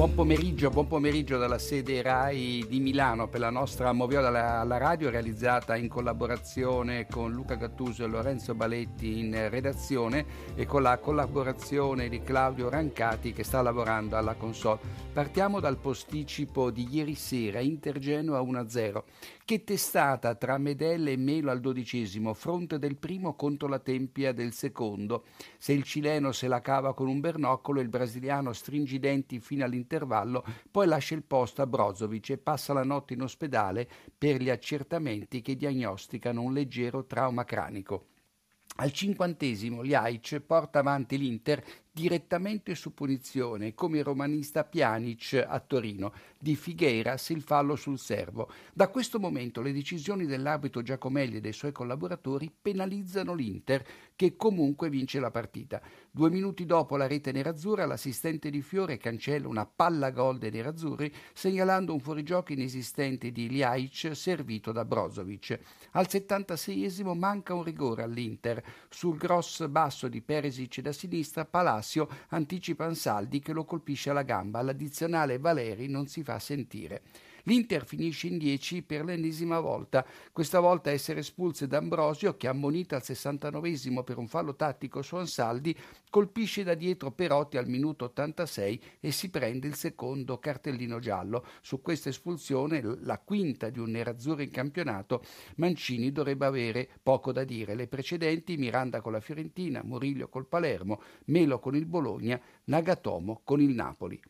Buon pomeriggio, buon pomeriggio dalla sede RAI di Milano per la nostra Moviola alla radio realizzata in collaborazione con Luca Gattuso e Lorenzo Baletti in redazione e con la collaborazione di Claudio Rancati che sta lavorando alla console. Partiamo dal posticipo di ieri sera, Inter Genoa 1-0. Che testata tra Medelle e Melo al dodicesimo, fronte del primo contro la tempia del secondo. Se il cileno se la cava con un bernoccolo, il brasiliano stringe i denti fino all'intervallo, poi lascia il posto a Brozovic e passa la notte in ospedale per gli accertamenti che diagnosticano un leggero trauma cranico. Al cinquantesimo Ljajic porta avanti l'Inter direttamente su punizione, come il romanista Pjanic a Torino, di Figueiras il fallo sul servo. Da questo momento le decisioni dell'arbitro Giacomelli e dei suoi collaboratori penalizzano l'Inter, che comunque vince la partita. Due minuti dopo la rete nerazzurra, l'assistente di Fiore cancella una palla gol dei nerazzurri, segnalando un fuorigioco inesistente di Ljajic servito da Brozovic. Al 76esimo manca un rigore all'Inter. Sul gross basso di Peresic da sinistra, Palacio Lazio anticipa Ansaldi che lo colpisce alla gamba. L'addizionale Valeri non si fa sentire. L'Inter finisce in 10 per l'ennesima volta, questa volta essere espulse D'Ambrosio che ammonita al 69 per un fallo tattico su Ansaldi, colpisce da dietro Perotti al minuto 86 e si prende il secondo cartellino giallo. Su questa espulsione, la quinta di un nerazzurro in campionato, Mancini dovrebbe avere poco da dire. Le precedenti Miranda con la Fiorentina, Moriglio col Palermo, Melo con il Bologna, Nagatomo con il Napoli.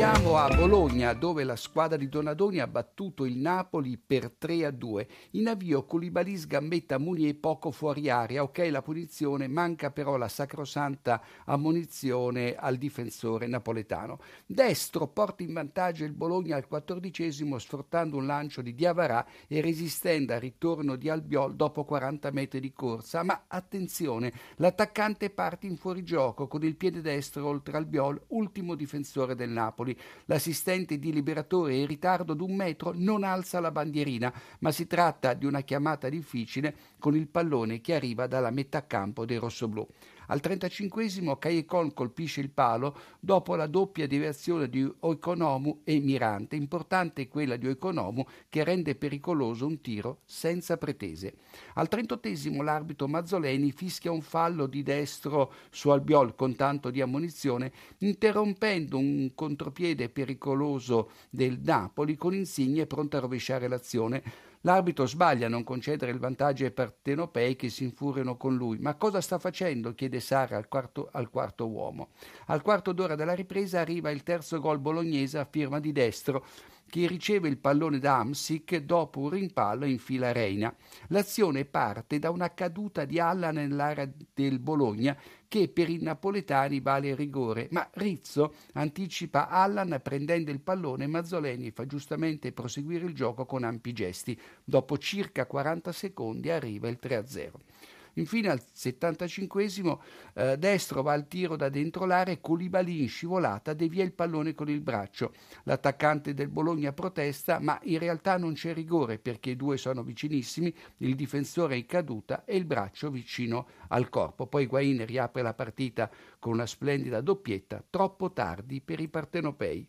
Andiamo a Bologna dove la squadra di Donadoni ha battuto il Napoli per 3 a 2. In avvio Koulibaly sgambetta Munier poco fuori area, ok la punizione, manca però la sacrosanta ammonizione al difensore napoletano. Destro porta in vantaggio il Bologna al quattordicesimo sfruttando un lancio di Diavarà e resistendo al ritorno di Albiol dopo 40 metri di corsa, ma attenzione, l'attaccante parte in fuorigioco con il piede destro oltre Albiol, ultimo difensore del Napoli. Napoli. L'assistente di Liberatore in ritardo di un metro non alza la bandierina, ma si tratta di una chiamata difficile con il pallone che arriva dalla metà campo dei rossoblù. Al 35esimo Caicon colpisce il palo dopo la doppia deviazione di Oikonomu e Mirante. Importante quella di Oikonomu che rende pericoloso un tiro senza pretese. Al 38esimo l'arbitro Mazzoleni fischia un fallo di destro su Albiol con tanto di ammonizione, interrompendo un contropiede pericoloso del Napoli con Insigne pronto a rovesciare l'azione. L'arbitro sbaglia a non concedere il vantaggio ai partenopei che si infuriano con lui. Ma cosa sta facendo? chiede Sara al quarto, al quarto uomo. Al quarto d'ora della ripresa arriva il terzo gol bolognese a firma di destro che riceve il pallone da Amsic dopo un rimpallo in fila Reina. L'azione parte da una caduta di Alla nell'area del Bologna che per i napoletani vale il rigore, ma Rizzo anticipa Allan prendendo il pallone e Mazzoleni fa giustamente proseguire il gioco con ampi gesti. Dopo circa 40 secondi arriva il 3-0. Infine al 75esimo eh, destro va al tiro da dentro l'area e Koulibaly in scivolata devia il pallone con il braccio. L'attaccante del Bologna protesta, ma in realtà non c'è rigore perché i due sono vicinissimi, il difensore è in caduta e il braccio vicino al corpo. Poi Guain riapre la partita con una splendida doppietta, troppo tardi per i partenopei.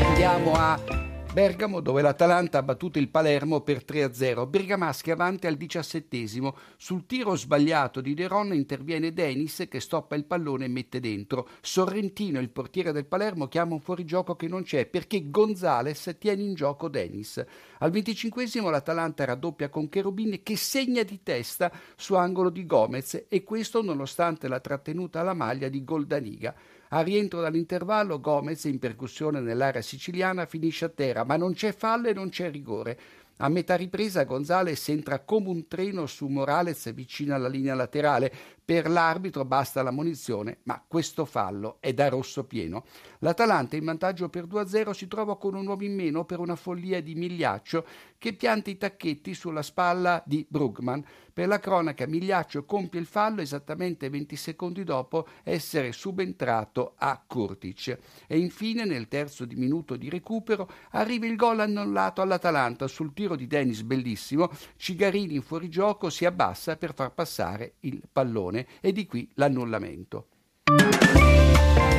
Andiamo a Bergamo dove l'Atalanta ha battuto il Palermo per 3-0. Bergamaschi avanti al diciassettesimo. Sul tiro sbagliato di De Ron interviene Denis che stoppa il pallone e mette dentro. Sorrentino, il portiere del Palermo, chiama un fuorigioco che non c'è perché Gonzales tiene in gioco Denis. Al venticinquesimo l'Atalanta raddoppia con Cherubini che segna di testa su angolo di Gomez e questo nonostante la trattenuta alla maglia di Goldaniga. A rientro dall'intervallo Gomez, in percussione nell'area siciliana, finisce a terra, ma non c'è fallo e non c'è rigore. A metà ripresa Gonzales entra come un treno su Morales vicino alla linea laterale. Per l'arbitro basta la munizione, ma questo fallo è da rosso pieno. L'Atalanta in vantaggio per 2-0 si trova con un uomo in meno per una follia di Migliaccio che pianta i tacchetti sulla spalla di Brugman. Per la cronaca Migliaccio compie il fallo esattamente 20 secondi dopo essere subentrato a Kurtic. E infine nel terzo di minuto di recupero arriva il gol annullato all'Atalanta sul tiro di Dennis bellissimo, Cigarini in fuorigioco si abbassa per far passare il pallone e di qui l'annullamento.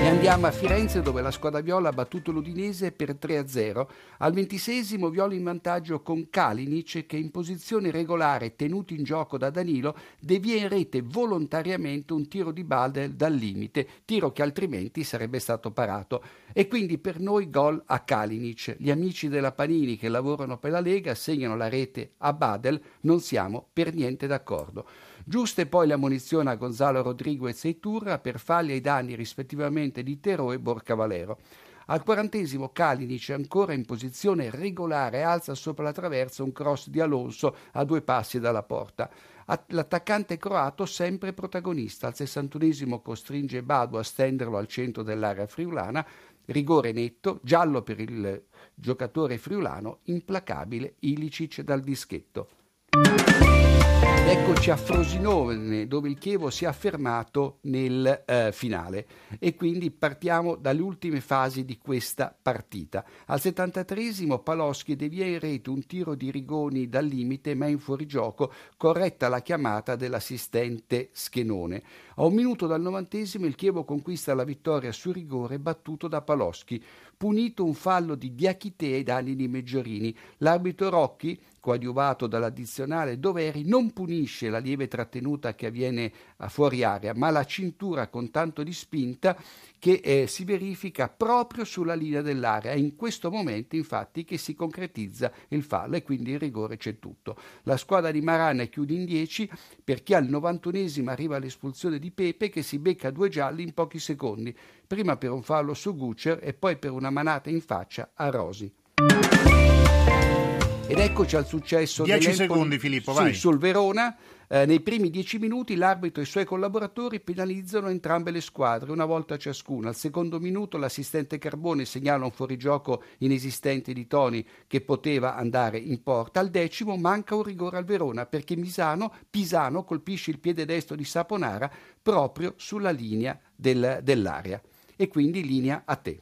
E andiamo a Firenze dove la squadra viola ha battuto l'Udinese per 3-0. Al ventisesimo viola in vantaggio con Kalinic che in posizione regolare tenuto in gioco da Danilo devia in rete volontariamente un tiro di Balde dal limite, tiro che altrimenti sarebbe stato parato. E quindi per noi gol a Kalinic. Gli amici della Panini che lavorano per la Lega segnano la rete a Badel, non siamo per niente d'accordo. Giuste poi la munizione a Gonzalo Rodriguez e Turra per falli ai danni rispettivamente di Terò e Borca Valero. Al quarantesimo Kalinic ancora in posizione regolare alza sopra la traversa un cross di Alonso a due passi dalla porta. L'attaccante croato sempre protagonista. Al sessantunesimo costringe Badu a stenderlo al centro dell'area friulana. Rigore netto, giallo per il giocatore friulano, implacabile Ilicic dal dischetto. Eccoci a Frosinone dove il Chievo si è affermato nel eh, finale e quindi partiamo dalle ultime fasi di questa partita. Al 73esimo Paloschi devia in rete un tiro di Rigoni dal limite ma in fuorigioco, corretta la chiamata dell'assistente Schenone. A un minuto dal novantesimo il Chievo conquista la vittoria su rigore battuto da Paloschi, punito un fallo di Diachite ai danni di Meggiorini. L'arbitro Rocchi coadiuvato dall'addizionale Doveri, non punisce la lieve trattenuta che avviene a fuori area, ma la cintura con tanto di spinta che eh, si verifica proprio sulla linea dell'area. È in questo momento, infatti, che si concretizza il fallo e quindi il rigore c'è tutto. La squadra di Marana chiude in 10 perché al 91esimo arriva l'espulsione di Pepe che si becca due gialli in pochi secondi, prima per un fallo su Guccer e poi per una manata in faccia a Rosi. Ed eccoci al successo 10 secondi Filippo, vai. Sì, sul Verona. Eh, nei primi dieci minuti l'arbitro e i suoi collaboratori penalizzano entrambe le squadre, una volta ciascuna. Al secondo minuto l'assistente Carbone segnala un fuorigioco inesistente di Toni che poteva andare in porta. Al decimo manca un rigore al Verona perché Misano, Pisano colpisce il piede destro di Saponara proprio sulla linea del, dell'area. E quindi linea a te.